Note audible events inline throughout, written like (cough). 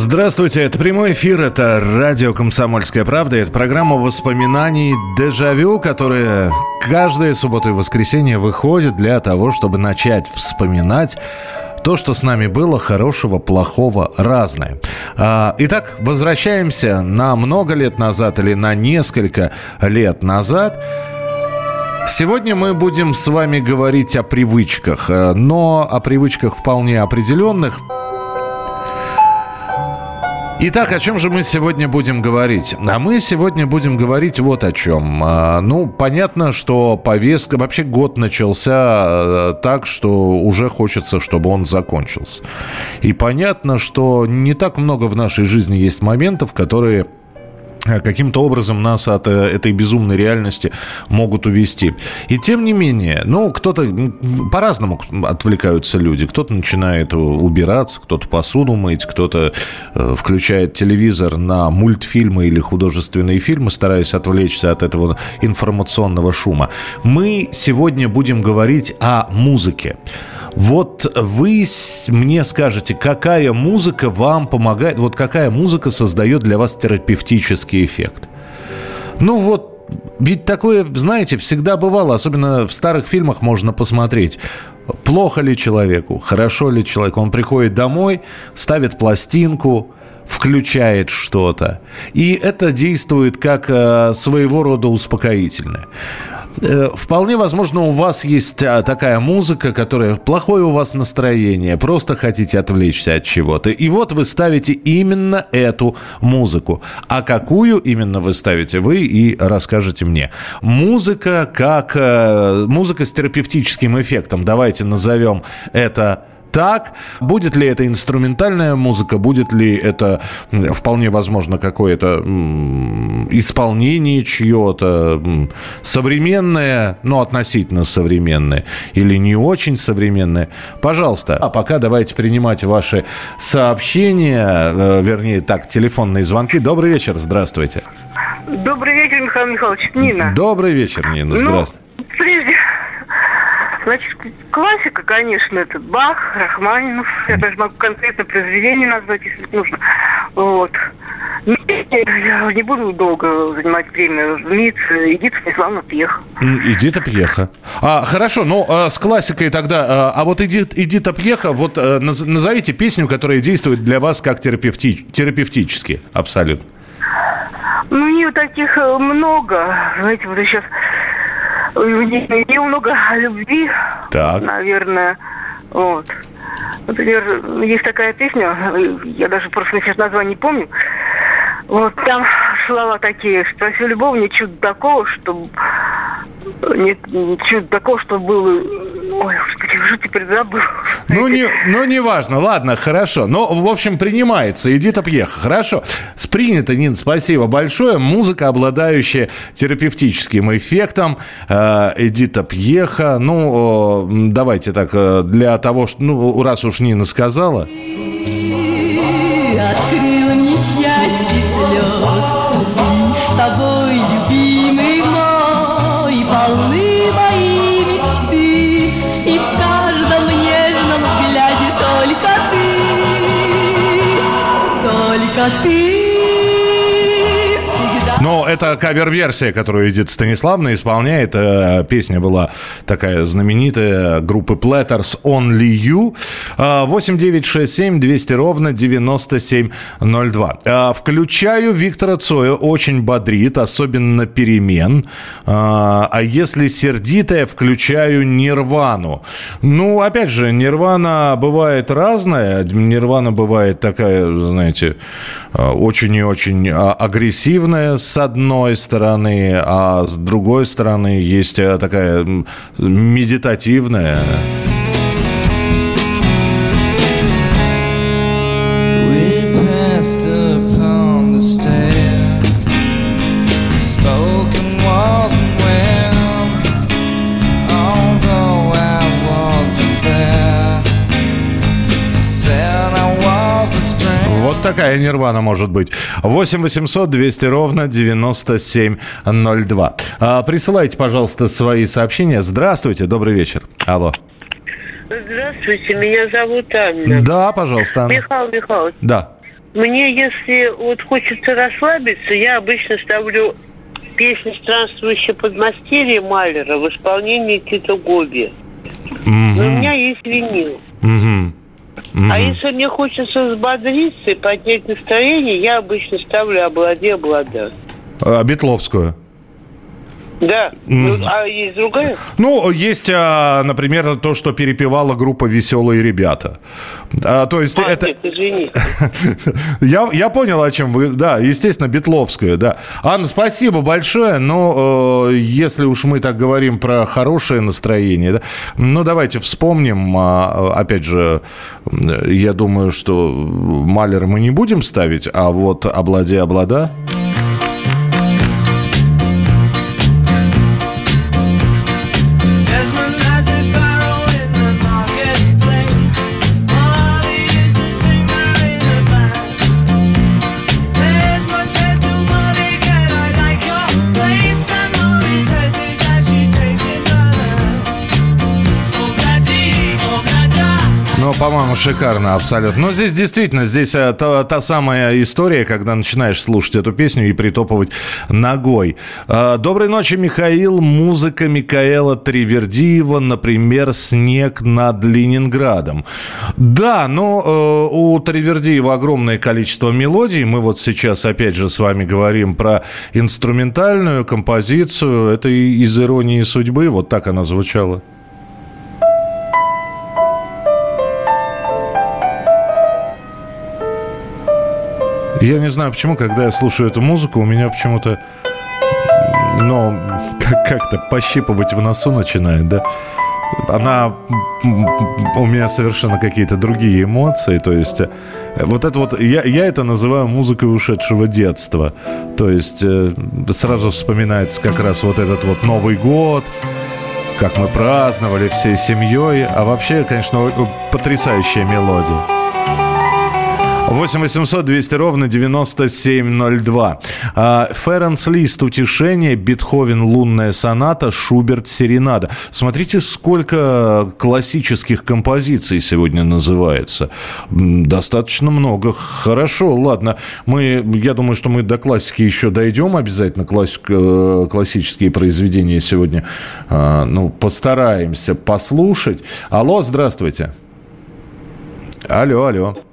Здравствуйте, это прямой эфир, это радио «Комсомольская правда», это программа воспоминаний «Дежавю», которая каждую субботу и воскресенье выходит для того, чтобы начать вспоминать то, что с нами было хорошего, плохого, разное. А, итак, возвращаемся на много лет назад или на несколько лет назад. Сегодня мы будем с вами говорить о привычках, э, но о привычках вполне определенных – Итак, о чем же мы сегодня будем говорить? А мы сегодня будем говорить вот о чем. А, ну, понятно, что повестка... Вообще год начался э, так, что уже хочется, чтобы он закончился. И понятно, что не так много в нашей жизни есть моментов, которые каким-то образом нас от э, этой безумной реальности могут увести. И тем не менее, ну, кто-то по-разному отвлекаются люди. Кто-то начинает убираться, кто-то посуду мыть, кто-то э, включает телевизор на мультфильмы или художественные фильмы, стараясь отвлечься от этого информационного шума. Мы сегодня будем говорить о музыке. Вот вы мне скажете, какая музыка вам помогает, вот какая музыка создает для вас терапевтический эффект? Ну вот, ведь такое, знаете, всегда бывало, особенно в старых фильмах можно посмотреть. Плохо ли человеку, хорошо ли человек, он приходит домой, ставит пластинку, включает что-то. И это действует как э, своего рода успокоительное. Э, вполне возможно, у вас есть а, такая музыка, которая плохое у вас настроение, просто хотите отвлечься от чего-то. И вот вы ставите именно эту музыку. А какую именно вы ставите, вы и расскажете мне. Музыка как... Э, музыка с терапевтическим эффектом. Давайте назовем это так. Будет ли это инструментальная музыка, будет ли это вполне возможно какое-то исполнение чье-то современное, ну, относительно современное, или не очень современное. Пожалуйста. А пока давайте принимать ваши сообщения, э, вернее, так, телефонные звонки. Добрый вечер, здравствуйте. Добрый вечер, Михаил Михайлович. Нина. Добрый вечер, Нина. Здравствуйте. Ну, прежде Значит, классика, конечно, это Бах, Рахманинов. Я даже могу конкретно произведение назвать, если нужно. Вот. Я не буду долго занимать время. Разумеется, Эдита Станиславовна Пьеха. Эдита Пьеха. А, хорошо, ну, а, с классикой тогда. А, а вот Эдит, Эдита Пьеха, вот а, назовите песню, которая действует для вас как терапевти, терапевтически, абсолютно. Ну, не таких э, много. Знаете, вот сейчас у нее много любви, так. наверное. Вот. Например, есть такая песня, я даже просто сейчас название не помню. Вот там слова такие, спроси любовь, чудо такого, что нет чудо такого, что было Ой, господи, уже теперь забыл. Ну, не, ну, не важно. Ладно, хорошо. Но, в общем, принимается. Эдита Пьеха. Хорошо. Спринято, Нин, спасибо большое. Музыка, обладающая терапевтическим эффектом. Э, Эдита Пьеха. Ну, давайте так, э, для того, что... Ну, раз уж Нина сказала... Открыл но это кавер-версия, которую Эдит Станиславна исполняет. Э, песня была такая знаменитая группы Platters Only You. 8967 200 ровно 9702. Э, включаю Виктора Цоя. Очень бодрит, особенно перемен. Э, а если сердитая, включаю Нирвану. Ну, опять же, Нирвана бывает разная. Нирвана бывает такая, знаете, очень и очень агрессивная, с с одной стороны, а с другой стороны есть э, такая медитативная. We такая нирвана может быть. 8 800 200 ровно 9702. А, присылайте, пожалуйста, свои сообщения. Здравствуйте, добрый вечер. Алло. Здравствуйте, меня зовут Анна. Да, пожалуйста, Анна. Михаил Михайлович, Да. мне если вот хочется расслабиться, я обычно ставлю песню «Странствующее подмастерье» Малера в исполнении Тита Гоби. Но у меня есть винил. Мгм. А если мне хочется взбодриться и поднять настроение, я обычно ставлю «Облади, облада». А, Бетловскую. Да. Ну, а есть другая? Ну, есть, а, например, то, что перепевала группа «Веселые ребята». А, то есть А, это... нет, извини. (laughs) Я, я понял, о чем вы. Да, естественно, Бетловская, да. Анна, спасибо большое. Но э, если уж мы так говорим про хорошее настроение, да, ну давайте вспомним. а, опять же, я думаю, что Малера мы не будем ставить, а вот «Облади, облада». Desmond по-моему, шикарно, абсолютно. Но здесь действительно, здесь э, та, та самая история, когда начинаешь слушать эту песню и притопывать ногой. Э, Доброй ночи, Михаил. Музыка Микаэла Тривердиева, например, «Снег над Ленинградом». Да, но э, у Тривердиева огромное количество мелодий. Мы вот сейчас, опять же, с вами говорим про инструментальную композицию. Это из «Иронии судьбы». Вот так она звучала. Я не знаю почему, когда я слушаю эту музыку, у меня почему-то, ну, как- как-то пощипывать в носу начинает, да. Она у меня совершенно какие-то другие эмоции, то есть э, вот это вот я, я это называю музыкой ушедшего детства, то есть э, сразу вспоминается как раз вот этот вот Новый год, как мы праздновали всей семьей, а вообще, конечно, потрясающая мелодия. 8 800 200 ровно 9702. А, Ференс Лист «Утешение», Бетховен «Лунная соната», Шуберт «Серенада». Смотрите, сколько классических композиций сегодня называется. Достаточно много. Хорошо, ладно. Мы, я думаю, что мы до классики еще дойдем обязательно. Классик, э, классические произведения сегодня а, ну, постараемся послушать. Алло, здравствуйте. Алло, алло.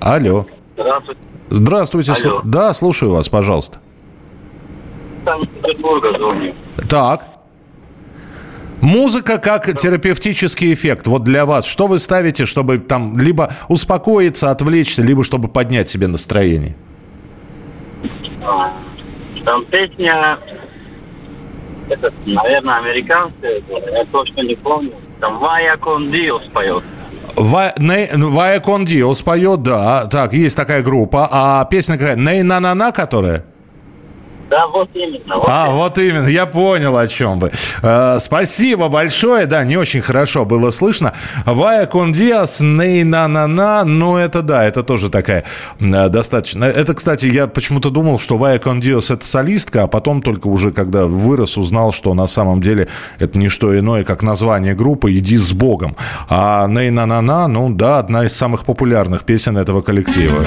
Алло. Здравствуйте. Здравствуйте. Алло. Да, слушаю вас, пожалуйста. Так. Музыка как терапевтический эффект. Вот для вас. Что вы ставите, чтобы там либо успокоиться, отвлечься, либо чтобы поднять себе настроение? А, Там песня, это, наверное, американская, я точно не помню. Там Вая Кон Диос поет. Вая Кон Диос поет, да. Так, есть такая группа. А песня какая? Ней на на на которая? Да, вот именно. Вот А, вот именно, я понял, о чем вы. Э, спасибо большое, да, не очень хорошо было слышно. Вая Кондиас, ней на на на ну это да, это тоже такая э, достаточно. Это, кстати, я почему-то думал, что Вая Кондиас это солистка, а потом только уже, когда вырос, узнал, что на самом деле это не что иное, как название группы «Иди с Богом». А ней на на на ну да, одна из самых популярных песен этого коллектива.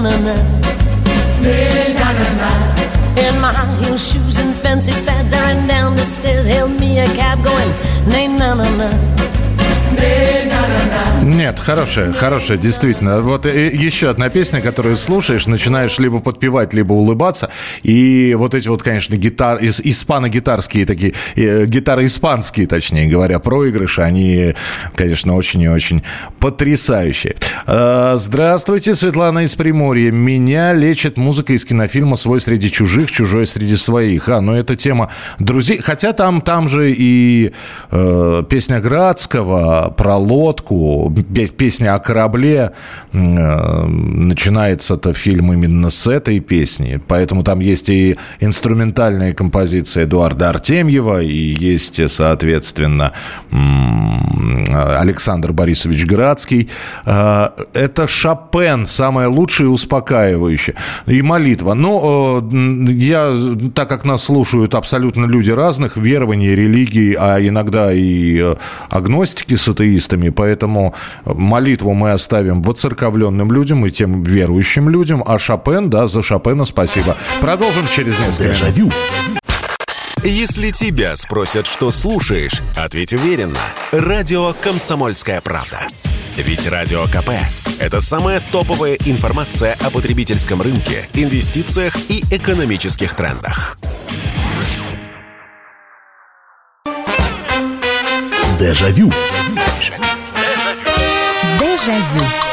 Na na na. Na na na. In my high heel shoes and fancy fads, I ran down the stairs, hailed me a cab going na na na. Nay na na na. Нет, хорошая, хорошая, действительно. Вот еще одна песня, которую слушаешь, начинаешь либо подпевать, либо улыбаться. И вот эти вот, конечно, гитар, ис- испано-гитарские такие, э, гитары испанские, точнее говоря, проигрыши, они, конечно, очень и очень потрясающие. Э, Здравствуйте, Светлана из Приморья. Меня лечит музыка из кинофильма «Свой среди чужих, чужой среди своих». А, ну это тема друзей. Хотя там, там же и э, песня Градского про лодку, песня о корабле. Э, начинается-то фильм именно с этой песни. Поэтому там есть и инструментальная композиция Эдуарда Артемьева, и есть, соответственно, Александр Борисович Градский. Э, Это Шопен, самое лучшее и успокаивающее. И молитва. Но э, я, так как нас слушают абсолютно люди разных верований, религий, а иногда и агностики с атеистами, поэтому молитву мы оставим воцерковленным людям и тем верующим людям, а Шопен, да, за Шопена спасибо. Продолжим через несколько. Дежавю. Если тебя спросят, что слушаешь, ответь уверенно. Радио «Комсомольская правда». Ведь Радио КП – это самая топовая информация о потребительском рынке, инвестициях и экономических трендах. Дежавю. Дежавю. Jaillot.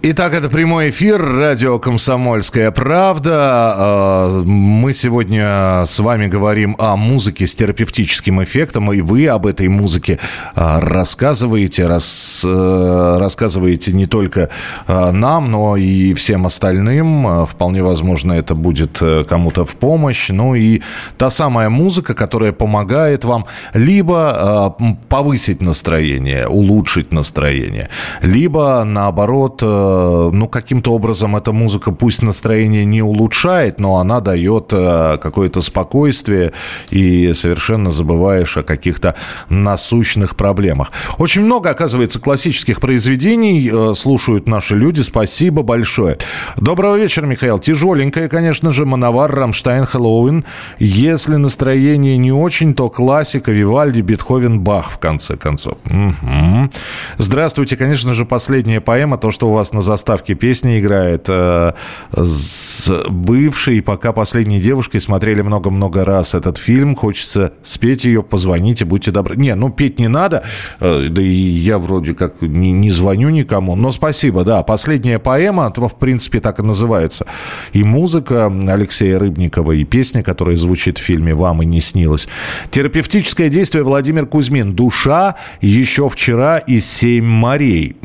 Итак, это прямой эфир, радио «Комсомольская правда». Э, Мы сегодня с вами говорим о музыке с терапевтическим эффектом, и вы об этой музыке э, рассказываете, рас- э, рассказываете не только э, нам, но и всем остальным. Вполне возможно, это будет э, кому-то в помощь. Ну и та самая музыка, которая помогает вам либо повысить настроение, улучшить настроение, либо наоборот, э, ну каким-то образом эта музыка пусть настроение не улучшает, но она дает э, какое-то спокойствие и совершенно забываешь о каких-то насущных проблемах. Очень много, оказывается, классических произведений э, слушают наши люди. Спасибо большое. Доброго вечера, Михаил. Тяжеленькая, конечно же, Мановар, Рамштайн, Хэллоуин. Если настроение не очень, то классика, Вивальди, Бетховен, Бах, в конце концов. Мгм. Здравствуйте, конечно же, последняя поэма, то, что у вас на заставке песни играет э, с бывшей, пока последней девушкой смотрели много-много раз этот фильм. Хочется спеть ее, позвоните, будьте добры. Не, ну петь не надо, э, да и я вроде как не, не звоню никому, но спасибо, да. Последняя поэма, в принципе, так и называется. И музыка Алексея Рыбникова, и песня, которая звучит в фильме «Вам и не снилось». Терапевтическое действие Владимир Кузьмин. «Душа еще вчера и семь морей».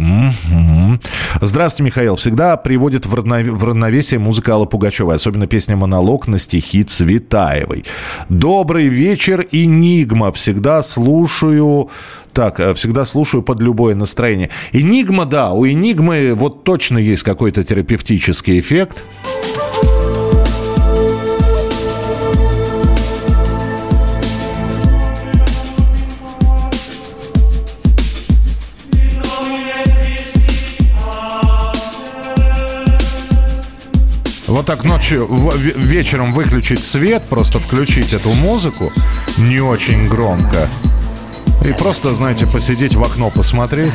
Здравствуйте, Михаил. Всегда приводит в равнове- в равновесие музыка Аллы Пугачевой, особенно песня «Монолог» на стихи Цветаевой. Добрый вечер, Энигма. Всегда слушаю... Так, э, всегда слушаю под любое настроение. Энигма, да, у Энигмы вот точно есть какой-то терапевтический эффект. Вот так ночью, вечером выключить свет, просто включить эту музыку не очень громко. И просто, знаете, посидеть в окно, посмотреть.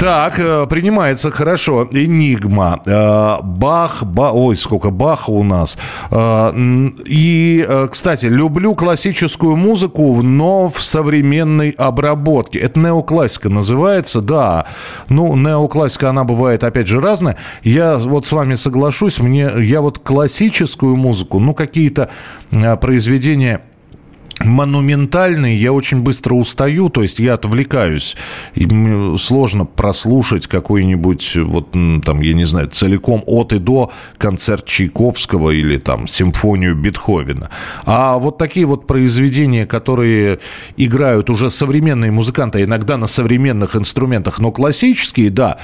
Так, э, принимается хорошо. Энигма. Э, Бах, ба... ой, сколько Баха у нас. Э, И, кстати, люблю классическую музыку, но в современной обработке. Это неоклассика называется, да. Ну, неоклассика, она бывает, опять же, разная. Я вот с вами соглашусь, мне, я вот классическую музыку, ну, какие-то произведения монументальный, я очень быстро устаю, то есть я отвлекаюсь. И сложно прослушать какой-нибудь, вот там, я не знаю, целиком от и до концерт Чайковского или там симфонию Бетховена. А вот такие вот произведения, которые играют уже современные музыканты, иногда на современных инструментах, но классические, да.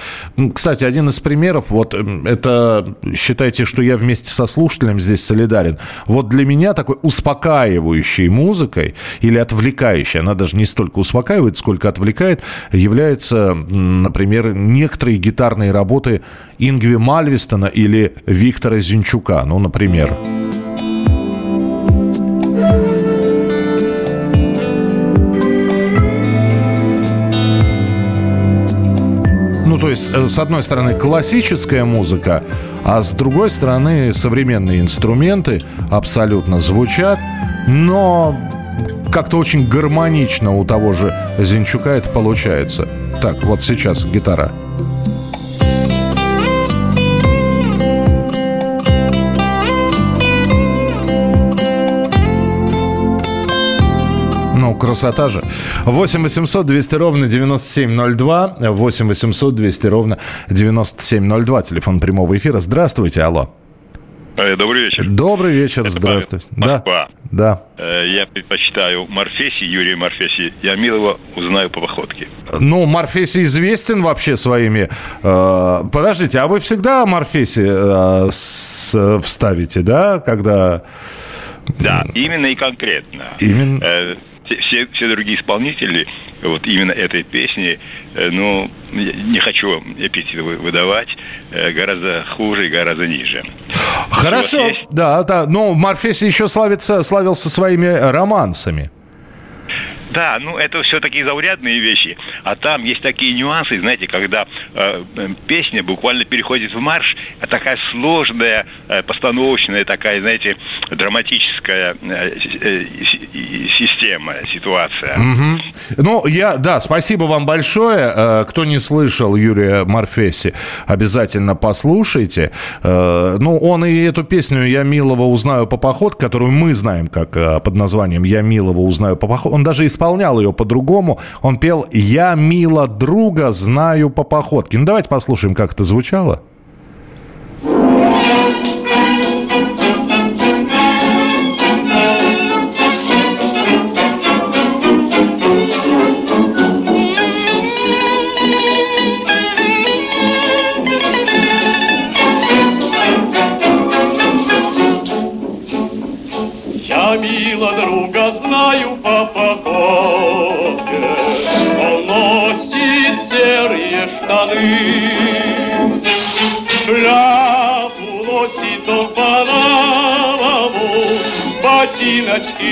Кстати, один из примеров, вот это, считайте, что я вместе со слушателем здесь солидарен. Вот для меня такой успокаивающей музыкой или отвлекающей, она даже не столько успокаивает, сколько отвлекает, является, например, некоторые гитарные работы Ингви Мальвистона или Виктора Зинчука, ну, например. Ну, то есть, э, с одной стороны, классическая музыка, а с другой стороны, современные инструменты абсолютно звучат, но как-то очень гармонично у того же Зинчука это получается. Так, вот сейчас гитара. Ну, красота же. 8 800 200 ровно 9702. 8 800 200 ровно 9702. Телефон прямого эфира. Здравствуйте, алло. Э, Добрый вечер. Добрый вечер, Это здравствуйте. Павел, Да, Москва. да. Э, Я предпочитаю Морфеси, Юрия Морфеси. Я милого узнаю по походке. Ну, Морфеси известен вообще своими... э, подождите, а вы всегда Морфеси вставите, да, когда... Да, именно и конкретно. Именно. Все, все другие исполнители вот именно этой песни, ну, не хочу эпитеты вы- выдавать, э, гораздо хуже и гораздо ниже. Хорошо, да, да. Но Морфеси еще славится, славился своими романсами. Да, ну это все такие заурядные вещи. А там есть такие нюансы, знаете, когда э, песня буквально переходит в марш, а такая сложная, э, постановочная, такая, знаете, драматическая э, э, си- система, ситуация. Мгм. Ну, я, да, спасибо вам большое. Э, Кто не слышал Юрия Морфеси, обязательно послушайте. Э, Ну, он и эту песню «Я милого узнаю по походке», которую мы знаем как э, под названием «Я милого узнаю по походке», он даже исполнял ее по-другому. Он пел «Я мило друга знаю по походке». Ну, давайте послушаем, как это звучало.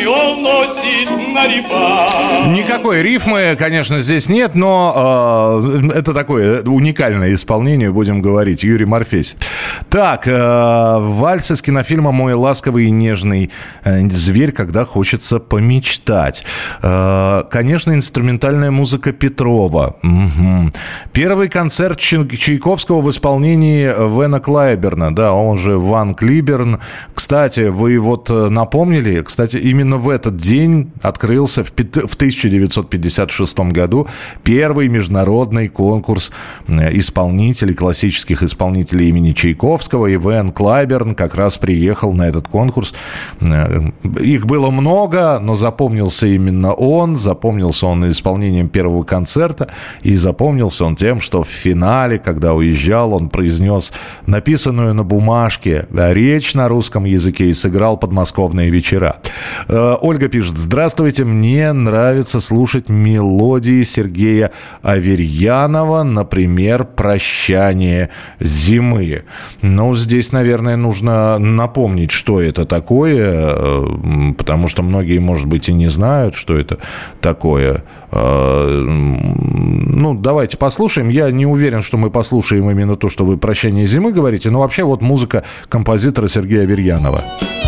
Он носит на ребах. Никакой рифмы, конечно, здесь нет, но э, это такое уникальное исполнение, будем говорить, Юрий Морфесь. Так, э, вальс из кинофильма «Мой ласковый и нежный э, зверь, когда хочется помечтать». Э, конечно, инструментальная музыка Петрова. Мгм. Первый концерт Чай- Чайковского в исполнении Вена Клайберна, да, он же Ван Клиберн. Кстати, вы вот э, напомнили, кстати, именно в этот день открылся в пят- в 1956 году первый международный конкурс э, исполнителей, классических исполнителей имени Чайковского. И Вен Клайберн как раз приехал на этот конкурс. Э, Их было много, но запомнился именно он. Запомнился он исполнением первого концерта. И запомнился он тем, что в финале, когда уезжал, он произнес написанную на бумажке да, речь на русском языке и сыграл подмосковные вечера. Э, Ольга пишет, здравствуйте, мне нравится слушать мелодии Сергея Аверьянова, например, «Прощание зимы». Ну, здесь, наверное, нужно напомнить, что это такое, э, потому что многие, может быть, и не знают, что это такое. Э, Ну, давайте послушаем. Я не уверен, что мы послушаем именно то, что вы «Прощание зимы» говорите, но вообще вот музыка композитора Сергея Аверьянова. Ну,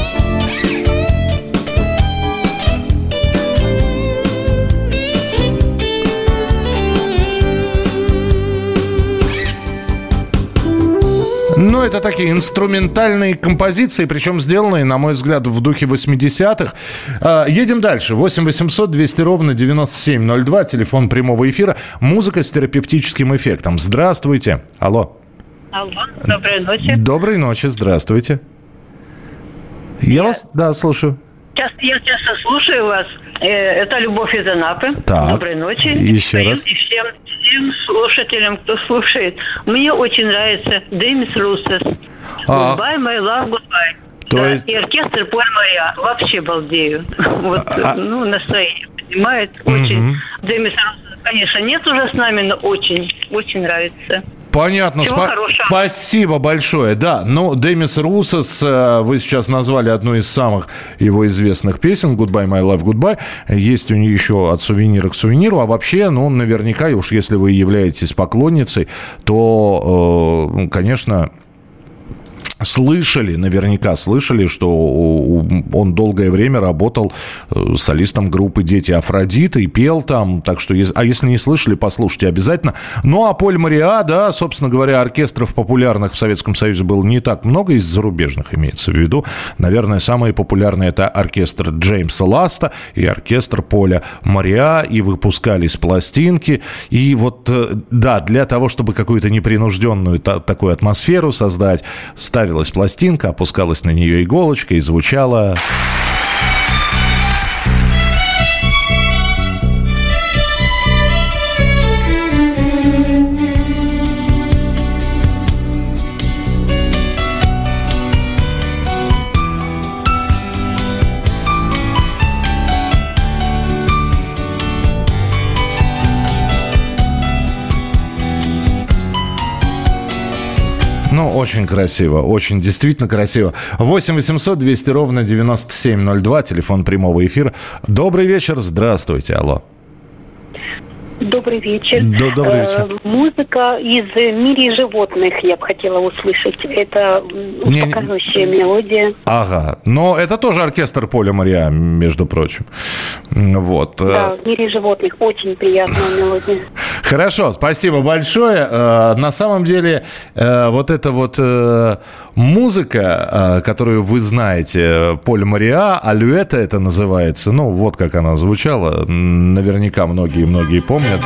это такие инструментальные композиции, причем сделанные, на мой взгляд, в духе 80-х. А, Едем дальше. 8 800 200 ровно 9702, телефон прямого эфира. Музыка с терапевтическим эффектом. Здравствуйте. Алло. Алло, доброй ночи. Доброй ночи, здравствуйте. Я вас, да, слушаю. Сейчас, я часто слушаю вас. Э, Это Любовь из Анапы. Так, Доброй ночи. еще раз. И всем, всем слушателям, кто слушает. Мне очень нравится Дэмис Руссес. А. Goodbye, my love, goodbye. То Да, есть- И оркестр Поль Мария. Вообще балдею. Вот, А- ну, настроение поднимает. Очень. Дэмис Руссес, конечно, нет уже с нами, но очень, очень нравится. Понятно. Всего Спа- хорошего. Спасибо большое. Да, ну, Демис Русос, э, вы сейчас назвали одну из самых его известных песен «Goodbye, my love, goodbye». Есть у нее еще «От сувенира к сувениру». А вообще, ну, наверняка, уж если вы являетесь поклонницей, то, э, ну, конечно, слышали, наверняка слышали, что он долгое время работал э, солистом группы «Дети Афродиты» и пел там, так что, а если не слышали, послушайте обязательно. Ну, а Поль Мариа, да, собственно говоря, оркестров популярных в Советском Союзе было не так много, из зарубежных имеется в виду. Наверное, самые популярные это оркестр Джеймса Ласта и оркестр Поля Мариа, и выпускались пластинки. И вот, э, да, для того, чтобы какую-то непринужденную та- такую атмосферу создать, ставилась пластинка, опускалась на нее иголочка и звучала... Ну, очень красиво, очень действительно красиво. 8 800 200 ровно 9702, телефон прямого эфира. Добрый вечер, здравствуйте, алло. Добрый вечер. Да, добрый вечер. Э, музыка из «Мире животных» я бы хотела услышать. Это м, Не- успокаивающая мелодия. Ага, но это тоже оркестр Поля Мариа, между прочим. Вот. э, Да, в «Мире животных» очень приятная мелодия. (laughs) Хорошо, спасибо большое. Э, На самом деле, э, вот эта вот музыка, которую вы знаете, Поль Мариа, Алюэта это называется, ну, вот как она звучала, наверняка многие-многие помнят. Ну,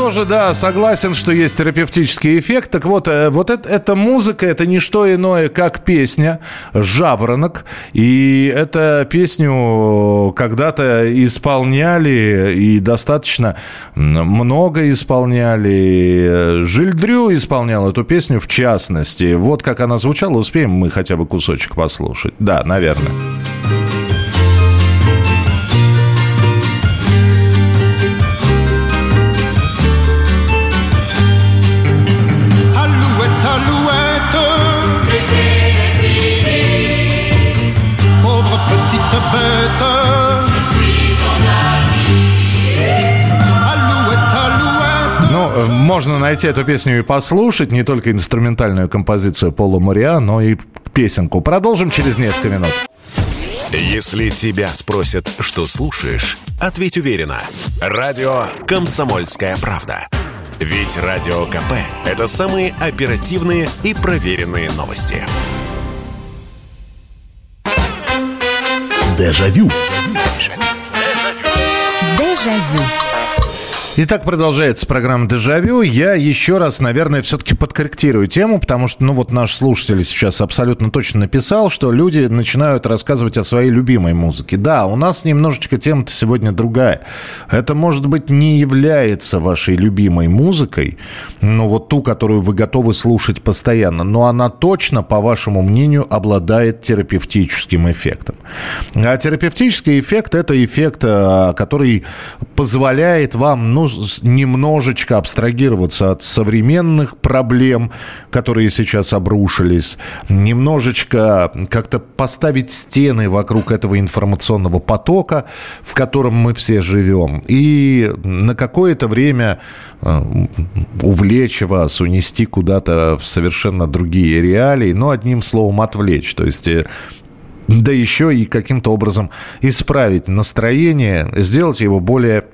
тоже, да, согласен, что есть терапевтический эффект. Так вот, э, вот это, эта музыка, это не что иное, как песня «Жаворонок». И эту песню когда-то исполняли, и достаточно много исполняли. Жильдрю исполнял эту песню в частности. Вот как она звучала, успеем мы хотя бы кусочек послушать? Да, наверное. Можно найти эту песню и послушать, не только инструментальную композицию Пола Мариа, но и песенку. Продолжим через несколько минут. Если тебя спросят, что слушаешь, ответь уверенно. Радио «Комсомольская правда». Ведь Радио КП – это самые оперативные и проверенные новости. Дежавю. Дежавю. Итак, продолжается программа «Дежавю». Я еще раз, наверное, все-таки подкорректирую тему, потому что, ну вот наш слушатель сейчас абсолютно точно написал, что люди начинают рассказывать о своей любимой музыке. Да, у нас немножечко тема-то сегодня другая. Это, может быть, не является вашей любимой музыкой, ну вот ту, которую вы готовы слушать постоянно, но она точно, по вашему мнению, обладает терапевтическим эффектом. А терапевтический эффект – это эффект, а, который позволяет вам, ну, с- немножечко абстрагироваться от современных проблем, которые сейчас обрушились, немножечко как-то поставить стены вокруг этого информационного потока, в котором мы все живем, и на какое-то время э, увлечь вас, унести куда-то в совершенно другие реалии, но одним словом отвлечь. То есть э, да еще и каким-то образом исправить настроение, сделать его более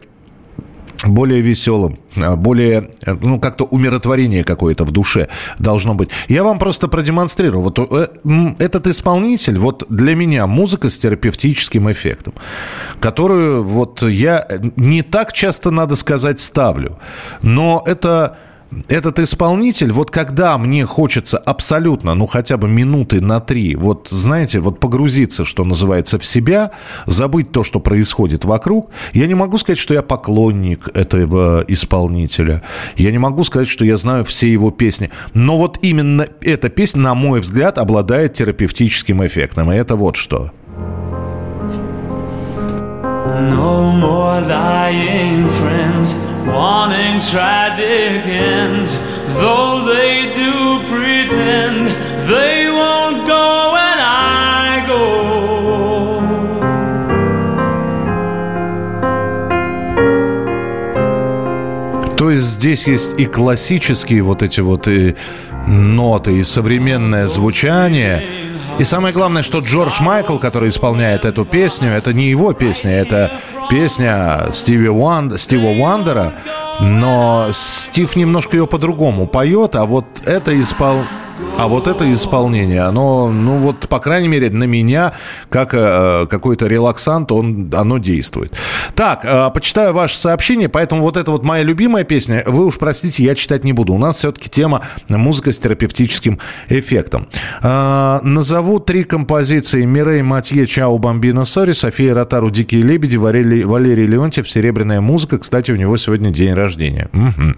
более веселым, а, более, э, ну, как-то умиротворение какое-то в душе должно быть. Я вам просто продемонстрирую. Вот э, этот исполнитель, вот для меня музыка с терапевтическим эффектом, которую вот я не так часто, надо сказать, ставлю, но это этот исполнитель, вот когда мне хочется абсолютно, ну хотя бы минуты на три, вот знаете, вот погрузиться, что называется, в себя, забыть то, что происходит вокруг, я не могу сказать, что я поклонник этого исполнителя, я не могу сказать, что я знаю все его песни, но вот именно эта песня, на мой взгляд, обладает терапевтическим эффектом, и это вот что. No more lying friends, wanting tragic ends. Though they do pretend they won't go when I go. То есть здесь есть и классические вот эти вот и ноты, и современное звучание. И самое главное, что Джордж Майкл, который исполняет эту песню, это не его песня, это песня Стиви Уанд, Стива Уандера, но Стив немножко ее по-другому поет, а вот это испол... А вот это исполнение, оно, ну вот, по крайней мере, на меня, как э, какой-то релаксант, он, оно действует. Так, э, почитаю ваше сообщение, поэтому вот это вот моя любимая песня, вы уж простите, я читать не буду. У нас все-таки тема музыка с терапевтическим эффектом. Э, назову три композиции. Мирей Матье, Чао Бомбино Сори, София Ротару, Дикие лебеди, Валерий, Валерий Леонтьев, Серебряная музыка. Кстати, у него сегодня день рождения. Мгм.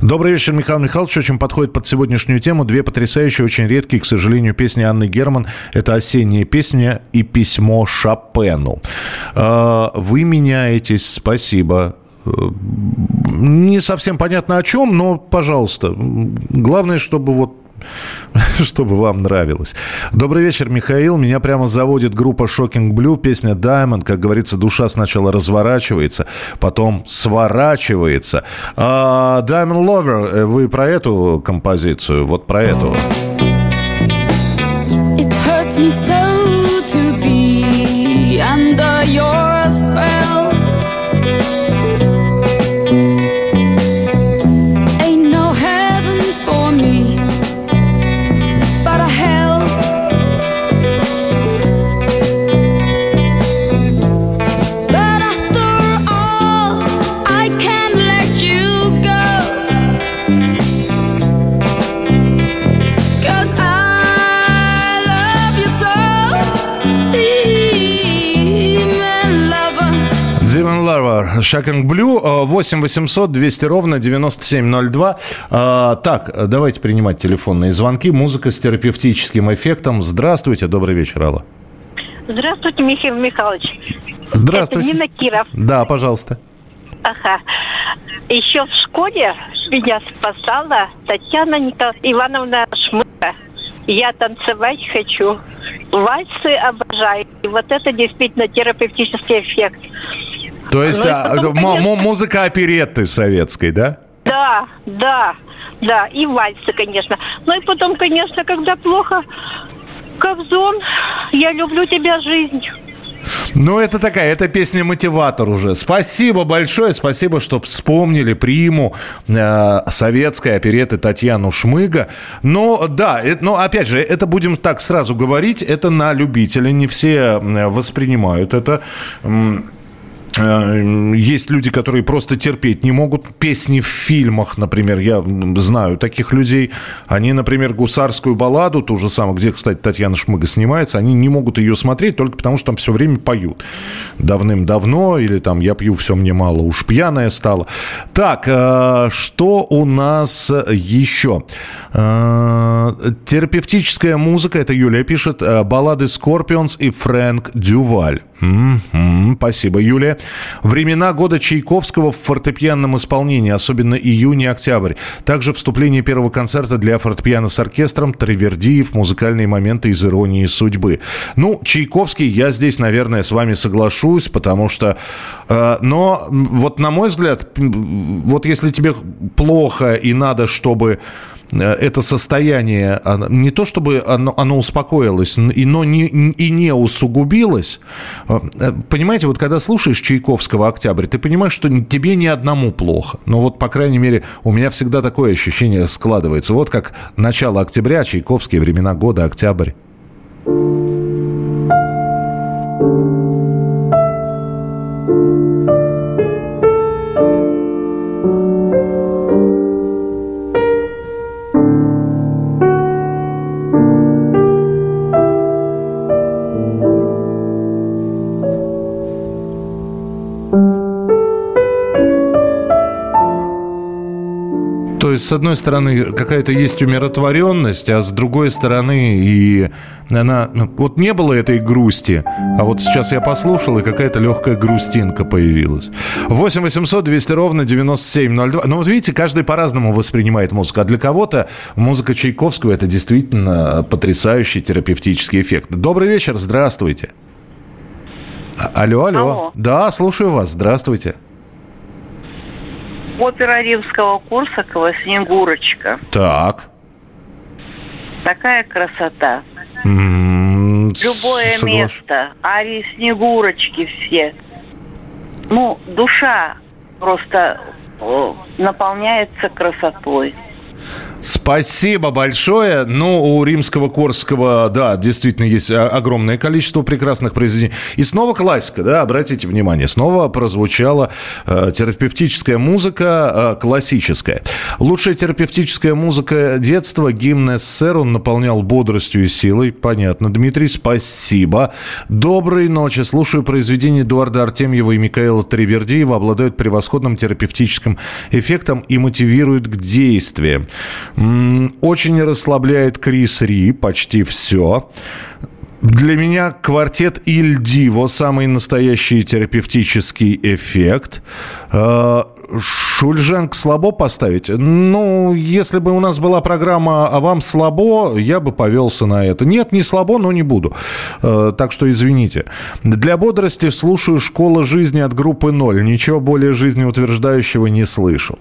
Добрый вечер, Михаил Михайлович. Очень подходит под сегодняшнюю тему. Две потрясающие, очень редкие, к сожалению, песни Анны Герман. Это «Осенняя песня» и «Письмо Шопену». Э, Вы меняетесь, спасибо. Э, Не совсем понятно о чем, но, пожалуйста, главное, чтобы вот (laughs) чтобы вам нравилось. Добрый вечер, Михаил. Меня прямо заводит группа Shocking Blue, песня Diamond. Как говорится, душа сначала разворачивается, потом сворачивается. А, Diamond Lover, э, вы про эту композицию? Вот про эту. It hurts me so Blue, э, 8 800 200 ровно 9702. А, Так, давайте принимать телефонные звонки. Музыка с терапевтическим эффектом. Здравствуйте, добрый вечер, Алла. Здравствуйте, Михаил Михайлович. Здравствуйте. Это Нина Киров. Да, пожалуйста. Ага. Еще в школе меня спасала Татьяна Никол... Ивановна Шмыка. Я танцевать хочу. Вальсы обожаю. И вот это действительно терапевтический эффект. То есть Ну и а, потом, конечно- музыка оперетты советской, да? Да, да, да. И вальсы, конечно. Ну и потом, конечно, когда плохо, Кобзон, я люблю тебя, жизнь. Ну, это такая, это песня-мотиватор уже. Спасибо большое, спасибо, что вспомнили приму э, советской опереты Татьяну Шмыга. Но, да, это, но, опять же, это будем так сразу говорить, это на любителя, не все э, воспринимают это. М, Есть люди, которые просто терпеть не могут песни в фильмах, например. Я знаю таких людей. Они, например, гусарскую балладу, ту же самую, где, кстати, Татьяна Шмыга снимается, они не могут ее смотреть только потому, что там все время поют. Давным-давно, или там «Я пью, все мне мало», уж пьяная стала. Так, э, что у нас еще? Э, терапевтическая музыка, это Юлия пишет, э, баллады Scorpions и Фрэнк Дюваль. Мгм, Спасибо, Юлия. Времена года Чайковского в фортепианном исполнении, особенно июнь и октябрь. Также вступление первого концерта для фортепиано с оркестром, Травердиев, музыкальные моменты из «Иронии судьбы». Ну, Чайковский, я здесь, наверное, с вами соглашусь, потому что... э, но вот на мой взгляд, вот если тебе плохо и надо, чтобы это состояние, не то чтобы оно, оно успокоилось, но не, и не усугубилось. Э, э, Понимаете, вот когда слушаешь Чайковского «Октябрь», ты понимаешь, что тебе ни одному плохо. Но вот, по крайней мере, у меня всегда такое ощущение складывается. Вот как начало октября, Чайковские времена года, октябрь. Есть, с одной стороны, какая-то есть умиротворенность, а с другой стороны, и она... ну, Вот не было этой грусти, а вот сейчас я послушал, и какая-то легкая грустинка появилась. 8 800 200 ровно 9702. Но вот видите, каждый по-разному воспринимает музыку. А для кого-то музыка Чайковского – это действительно потрясающий терапевтический эффект. Добрый вечер, здравствуйте. А- Алло, алло. Алло. Да, слушаю вас. Здравствуйте. Опера римского Корсакова «Снегурочка». Так. Такая красота. М, Любое соглаш- место. Арии Снегурочки все. Ну, душа просто о, наполняется красотой. Спасибо большое. Ну, у римского Корского, да, действительно есть а, огромное количество прекрасных произведений. И снова классика, да, обратите внимание, снова прозвучала э, терапевтическая музыка, э, классическая. Лучшая терапевтическая музыка детства, гимн СССР, он наполнял бодростью и силой. Понятно. Дмитрий, спасибо. Доброй ночи. Слушаю произведения Эдуарда Артемьева и Михаила Тривердиева, обладают превосходным терапевтическим эффектом и мотивируют к действиям. Очень расслабляет Крис Ри, почти все. Для меня квартет Иль Диво самый настоящий терапевтический эффект. Э, Шульженк слабо поставить? Ну, если бы у нас была программа «А вам слабо», я бы повелся на это. Нет, не слабо, но не буду. Э, Так что извините. Для бодрости слушаю «Школа жизни» от группы «Ноль». Ничего более жизнеутверждающего не слышал.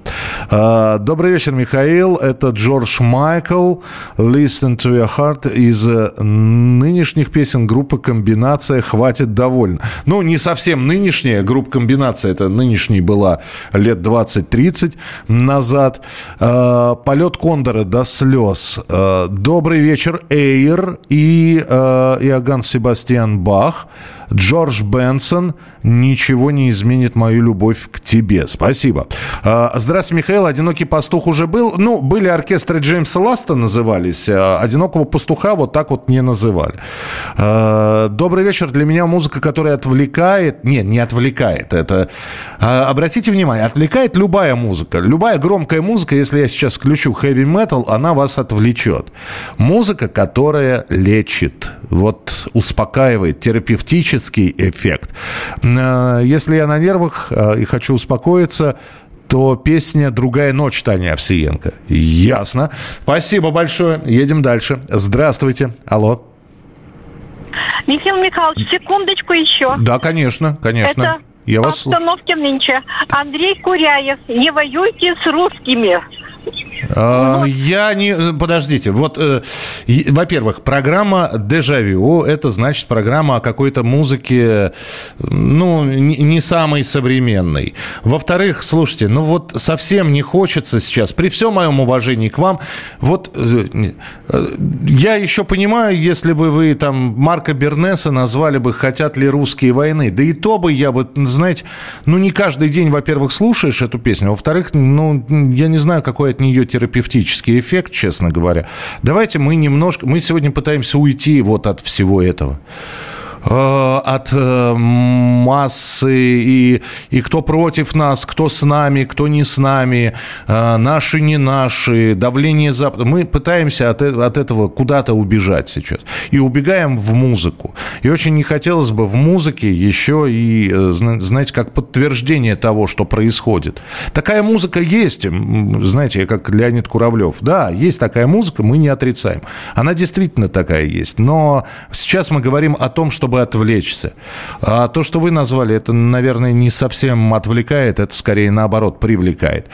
Э, Добрый вечер, Михаил. Это Джордж Майкл. «Listen to your heart» из э, нынешних песен группы «Комбинация». Хватит довольно. Ну, не совсем нынешняя группа «Комбинация». Это нынешней была лет 20-30 назад. Э, «Полет Кондора» до слез. Э, «Добрый вечер, Эйр» и э, Иоганн Себастьян Бах. Джордж Бенсон «Ничего не изменит мою любовь к тебе». Спасибо. А, Здравствуйте, Михаил. «Одинокий пастух» уже был. Ну, были оркестры Джеймса Ласта назывались. а «Одинокого пастуха» вот так вот не называли. А, Добрый вечер. Для меня музыка, которая отвлекает... Нет, не отвлекает. Это... Обратите внимание, отвлекает любая музыка. Любая громкая музыка, если я сейчас включу heavy metal, она вас отвлечет. Музыка, которая лечит. Вот успокаивает, терапевтический эффект. Э, Если я на нервах э, и хочу успокоиться, то песня «Другая ночь» Таня Овсиенко. Ясно. Спасибо большое. Едем дальше. Здравствуйте. Алло. Михаил Михайлович, секундочку еще. Да, конечно, конечно. Это Я вас слушаю. обстановке нынче. Андрей Куряев, не воюйте с русскими. А, Я не... Подождите. Вот, э, во-первых, программа «Дежавю» — это значит программа о какой-то музыке, ну, не самой современной. Во-вторых, слушайте, ну вот совсем не хочется сейчас, при всем моем уважении к вам, вот э, э, я еще понимаю, если бы вы там Марка Бернеса назвали бы «Хотят ли русские войны», да и то бы я бы, знаете, ну не каждый день, во-первых, слушаешь эту песню, во-вторых, ну, я не знаю, какой от нее терапевтический эффект, честно говоря. Давайте мы немножко, мы сегодня пытаемся уйти вот от всего этого от э, массы и, и кто против нас, кто с нами, кто не с нами, э, наши, не наши, давление Запада. Мы пытаемся от, э- от этого куда-то убежать сейчас. И убегаем в музыку. И очень не хотелось бы в музыке еще и, э, зна- знаете, как подтверждение того, что происходит. Такая музыка есть, знаете, как Леонид Куравлев. Да, есть такая музыка, мы не отрицаем. Она действительно такая есть. Но сейчас мы говорим о том, чтобы отвлечься. А то, что вы назвали, это, наверное, не совсем отвлекает, это скорее наоборот привлекает.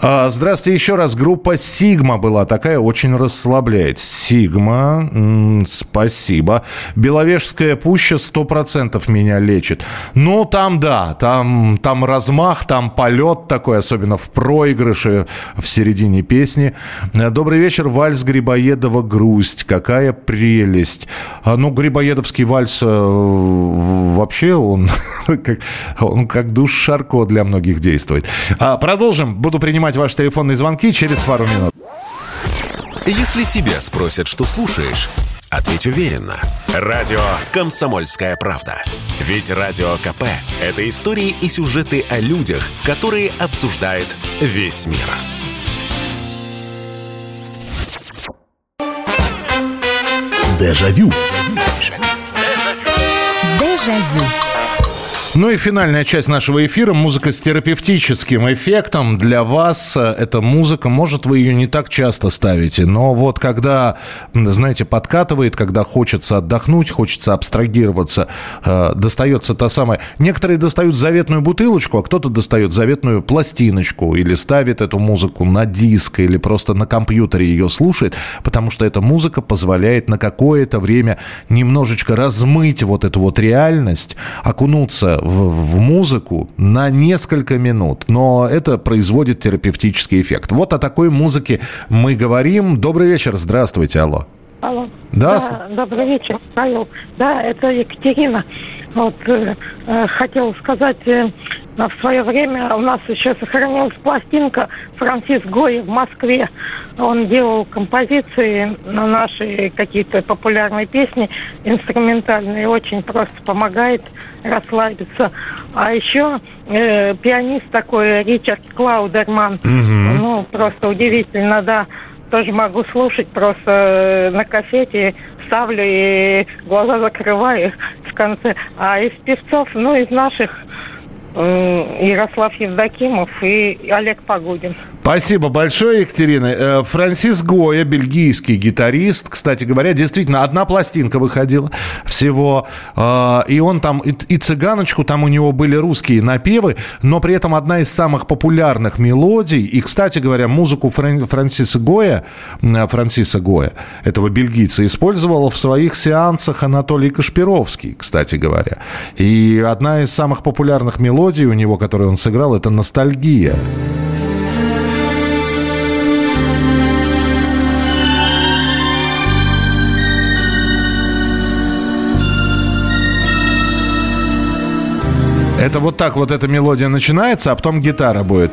А, здравствуйте еще раз. Группа «Сигма» была такая, очень расслабляет. «Сигма», спасибо. «Беловежская пуща» 100% меня лечит. Ну, там, да, там, там размах, там полет такой, особенно в проигрыше в середине песни. Э, Добрый вечер, вальс Грибоедова «Грусть». Какая прелесть. А, ну, Грибоедовский вальс э, вообще он (laughs) как, он как душ Шарко для многих действует. А, продолжим. Буду принимать ваши телефонные звонки через пару минут. Если тебя спросят, что слушаешь, ответь уверенно. Радио «Комсомольская правда». Ведь Радио КП – это истории и сюжеты о людях, которые обсуждает весь мир. Дежавю. Дежавю. Evangelho Ну и финальная часть нашего эфира. Музыка с терапевтическим эффектом. Для вас эта музыка, может, вы ее не так часто ставите, но вот когда, знаете, подкатывает, когда хочется отдохнуть, хочется абстрагироваться, э, достается та самая... Некоторые достают заветную бутылочку, а кто-то достает заветную пластиночку или ставит эту музыку на диск или просто на компьютере ее слушает, потому что эта музыка позволяет на какое-то время немножечко размыть вот эту вот реальность, окунуться в музыку на несколько минут, но это производит терапевтический эффект. Вот о такой музыке мы говорим. Добрый вечер, здравствуйте, алло. Алло. Да, добрый вечер, Павел. Да, это Екатерина. Вот э, э, хотела сказать, э, в свое время у нас еще сохранилась пластинка Франсис Гои в Москве. Он делал композиции на наши какие-то популярные песни, инструментальные, очень просто помогает расслабиться. А еще э, пианист такой Ричард Клаудерман, ну, просто удивительно, да, тоже могу слушать, просто э, на кассете ставлю и глаза закрываю в конце. А из певцов, ну, из наших Ярослав Евдокимов и Олег Погодин. Спасибо большое, Екатерина. Э, Франсис Гоя, бельгийский гитарист, кстати говоря, действительно, одна пластинка выходила всего, э, и он там, и, цыганочку, там у него были русские напевы, но при этом одна из самых популярных мелодий, и, кстати говоря, музыку Фран- Франсиса Гоя, э, Франсиса Гоя, этого бельгийца, использовал в своих сеансах Анатолий Кашпировский, кстати говоря. И одна из самых популярных мелодий у него, которую он сыграл, это «Ностальгия». Это вот так вот эта мелодия начинается, а потом гитара будет.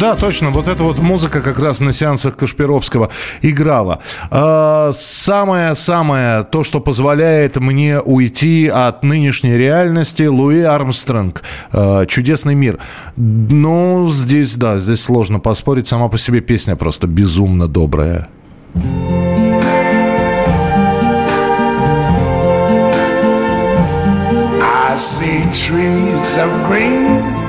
Да, точно. Вот эта вот музыка как раз на сеансах Кашпировского играла. А, Самое-самое, то, что позволяет мне уйти от нынешней реальности, Луи Армстронг. А, Чудесный мир. Ну, здесь, да, здесь сложно поспорить. Сама по себе песня просто безумно добрая. I see trees of green,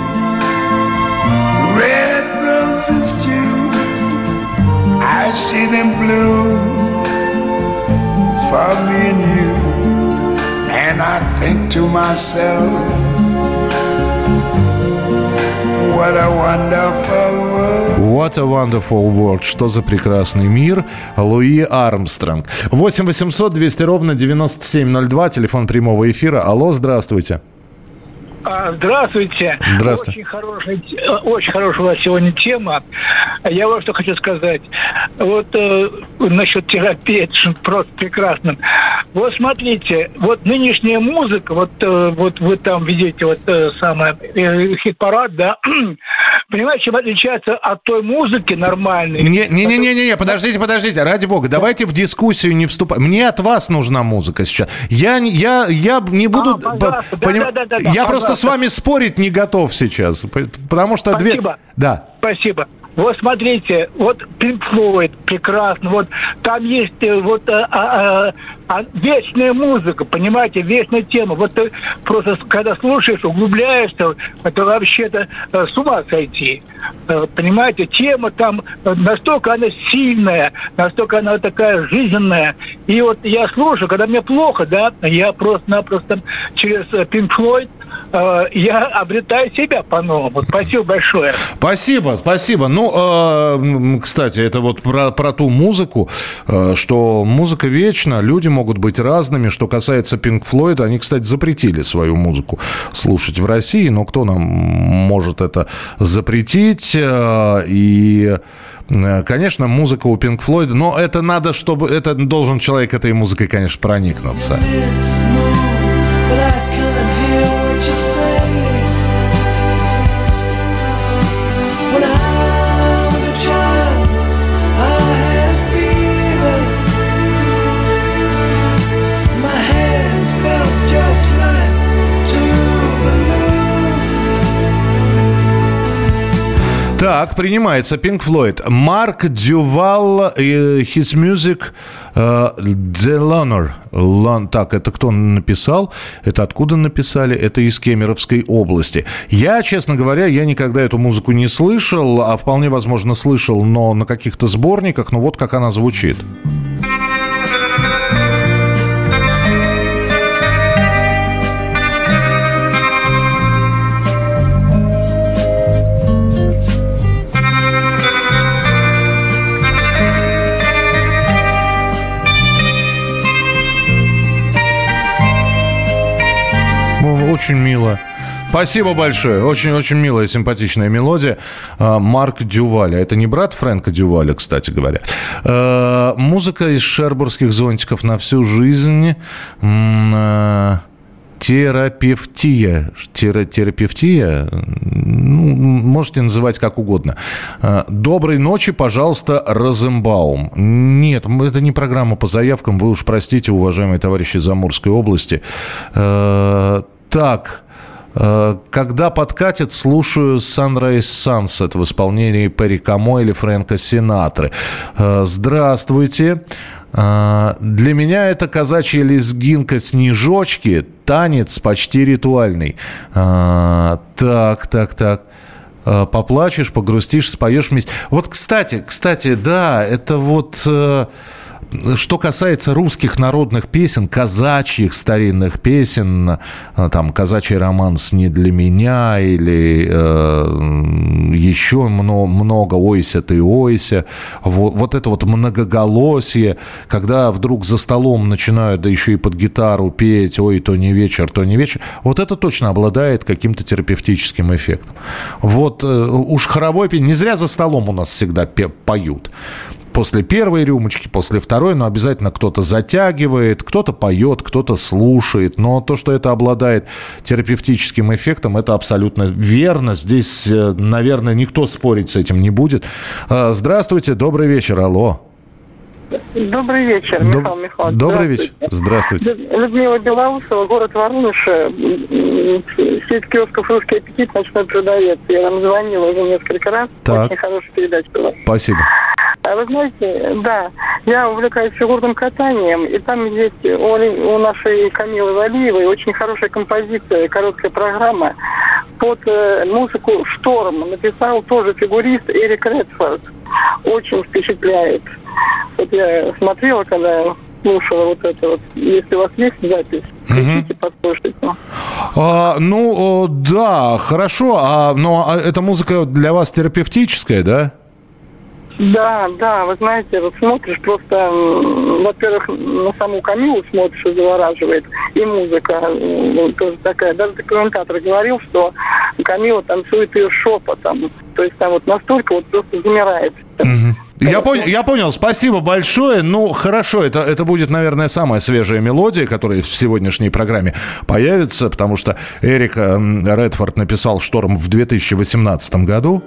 see them bloom for me and you. And I think to myself, what a wonderful world. What a wonderful world. Что за прекрасный мир. Луи Армстронг. 8 800 200 ровно 9702. Телефон прямого эфира. Алло, здравствуйте. А, Здравствуйте. Здравствуйте. Очень хорошая, э, очень хорошая у вас сегодня тема. Я вот что хочу сказать. Вот э, насчет терапии, это просто прекрасно. Вот смотрите, вот нынешняя музыка, вот, э, вот вы там видите вот э, самое э, хит-парад, да, (clears throat) понимаете, чем отличается от той музыки нормальной? Не-не-не-не, подождите, подождите, ради бога, давайте в дискуссию не вступать. Мне от вас нужна музыка сейчас. Я, не- я, я не буду... А, пожалуйста, да, поним- да, да, да, да, я просто с пожалуйста. вами спорить не готов сейчас, потому что... две- Спасибо. Да. Спасибо. Вот смотрите, вот Pink Floyd прекрасно, вот там есть э, вот а, а, а, вечная музыка, понимаете, вечная тема. Вот ты просто когда слушаешь, углубляешься, это вообще-то э, с ума сойти. Э, Понимаете, тема там э, настолько она сильная, настолько она такая жизненная. И вот я слушаю, когда мне плохо, да, я просто-напросто через э, Pink Floyd э, я обретаю себя по-новому. Спасибо большое. Спасибо, спасибо. Ну, э, м, кстати, это вот про, про ту музыку, э, что музыка вечна, люди могут быть разными. Что касается Pink Floyd, они, кстати, запретили свою музыку слушать в России, но кто нам может это запретить? Э, И э, Конечно, музыка у Pink Floyd, но это надо, чтобы... Это должен человек этой музыкой, конечно, проникнуться. Так, принимается Pink Floyd. Марк Дювал, his music, э, The Loner. Лон- Так, это кто написал? Это откуда написали? Это из Кемеровской области. Я, честно говоря, я никогда эту музыку не слышал, а вполне возможно слышал, но на каких-то сборниках, ну вот как она звучит. Ну, Очень мило. Спасибо большое. Очень-очень милая, симпатичная мелодия. А, Марк Дюваля. Это не брат Фрэнка Дюваля, кстати говоря. А, Музыка из шербургских зонтиков на всю жизнь. А, Терапевтия. Тера- терапевтия? Ну, можете называть как угодно. Доброй ночи, пожалуйста, Розенбаум. Нет, это не программа по заявкам. Вы уж простите, уважаемые товарищи из Амурской области. Так, Э, Когда подкатит, слушаю Sunrise Sunset в исполнении Перри Камо или Фрэнка Синатры. Э, Здравствуйте. Э, Для меня это казачья лезгинка «Снежочки», танец почти ритуальный. Так, так, так. Поплачешь, погрустишь, споешь вместе. Вот, кстати, кстати, да, это вот... что касается русских народных песен, казачьих старинных песен, э, там «Казачий романс не для меня» или э, еще много, много «Ойся ты, ойся», вот, вот это вот многоголосие, когда вдруг за столом начинают, да еще и под гитару петь «Ой, то не вечер, то не вечер», вот это точно обладает каким-то терапевтическим эффектом. Вот э, уж хоровой пение, не зря за столом у нас всегда поют после первой рюмочки, после второй, но обязательно кто-то затягивает, кто-то поет, кто-то слушает. Но то, что это обладает терапевтическим эффектом, это абсолютно верно. Здесь, э, наверное, никто спорить с этим не будет. Э, Здравствуйте, добрый вечер, алло. Добрый вечер, Доб- Михаил Михайлович. Добрый вечер, здравствуйте. Лю- Людмила Белоусова, город Воронеж, сеть киосков «Русский аппетит», ночной продавец. Я вам звонила уже несколько раз. Так. Очень хорошая передача была. Спасибо. А вы знаете, да, я увлекаюсь фигурным катанием, и там есть у, у нашей Камилы Валиевой очень хорошая композиция, короткая программа под э, музыку «Шторм». Написал тоже фигурист Эрик Редфорд. Очень впечатляет. Вот я смотрела, когда слушала вот это вот. Если у вас есть запись, хотите послушать. ну. А, ну, да, хорошо. А, но а эта музыка для вас терапевтическая, да? Да, да, вы знаете, вот смотришь просто, во-первых, на саму Камилу смотришь и завораживает, и музыка ну, тоже такая. Даже документатор говорил, что Камила танцует ее шепотом. То есть там вот настолько вот просто замирает. Я понял, я понял, спасибо большое. Ну, хорошо, это, это будет, наверное, самая свежая мелодия, которая в сегодняшней программе появится, потому что Эрик м, Редфорд написал «Шторм» в 2018 году.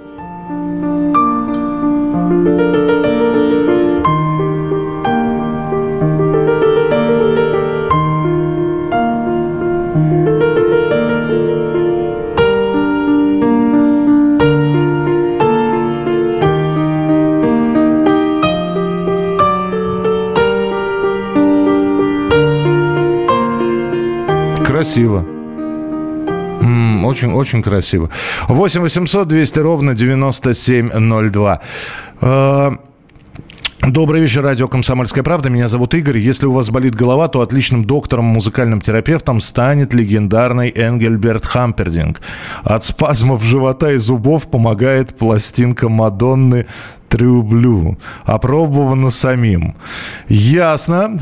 М, Очень, очень красиво. 8 800 200 ровно 9702. Э, Добрый вечер, радио «Комсомольская правда». Меня зовут Игорь. Если у вас болит голова, то отличным доктором, музыкальным терапевтом станет легендарный Энгельберт Хампердинг. От спазмов живота и зубов помогает пластинка Мадонны Blue. Опробовано самим. Ясно.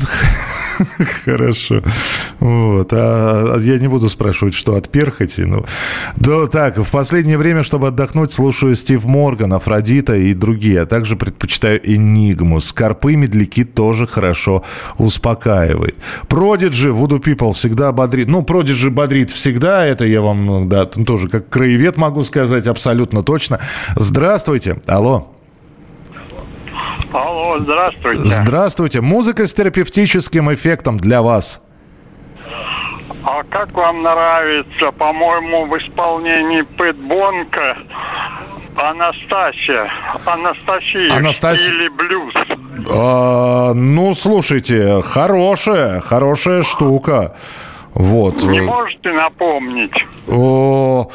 (laughs) Хорошо. Вот. А, а я не буду спрашивать, что от перхоти. Ну, да, так, в последнее время, чтобы отдохнуть, слушаю Стив Морган, Афродита и другие, а также предпочитаю Энигму. Скорпы медляки тоже хорошо успокаивает. Продиджи, Voodoo People всегда бодрит. Ну, Продиджи бодрит всегда, это я вам, да, тоже как краевед могу сказать абсолютно точно. Здравствуйте. Алло. Алло, здравствуйте. Здравствуйте. Музыка с терапевтическим эффектом для вас. А как вам нравится, по-моему, в исполнении Пэт Бонка Анастасия. Анастасия. Анастасия. Или блюз. А, ну, слушайте, хорошая, хорошая штука. Вот. Не можете напомнить? О,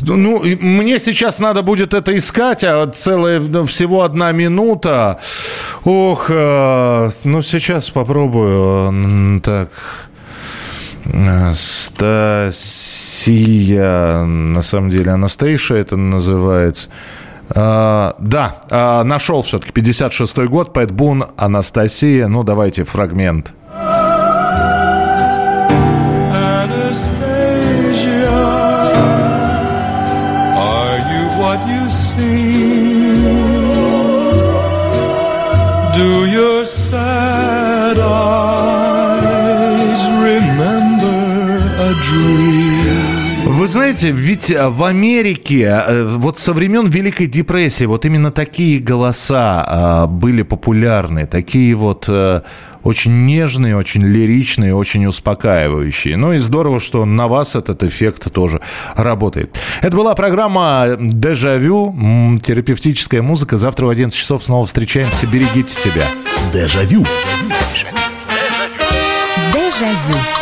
ну, мне сейчас надо будет это искать, а целая, ну, всего одна минута. Ох, э, ну, сейчас попробую. Так. Стасия, на самом деле, Анастейша это называется. А, да, а, нашел все-таки 56-й год, Пэт Бун, Анастасия. Ну, давайте фрагмент. Do your sad eyes remember a dream? Вы знаете, ведь э, в Америке э, вот со времен Великой депрессии вот именно такие голоса а, были популярны, такие вот э, очень нежные, очень лиричные, очень успокаивающие. Ну и здорово, что на вас этот эффект тоже работает. Это была программа «Дежавю», терапевтическая музыка. Завтра в 11 часов снова встречаемся. Берегите себя. Дежавю. Дежавю.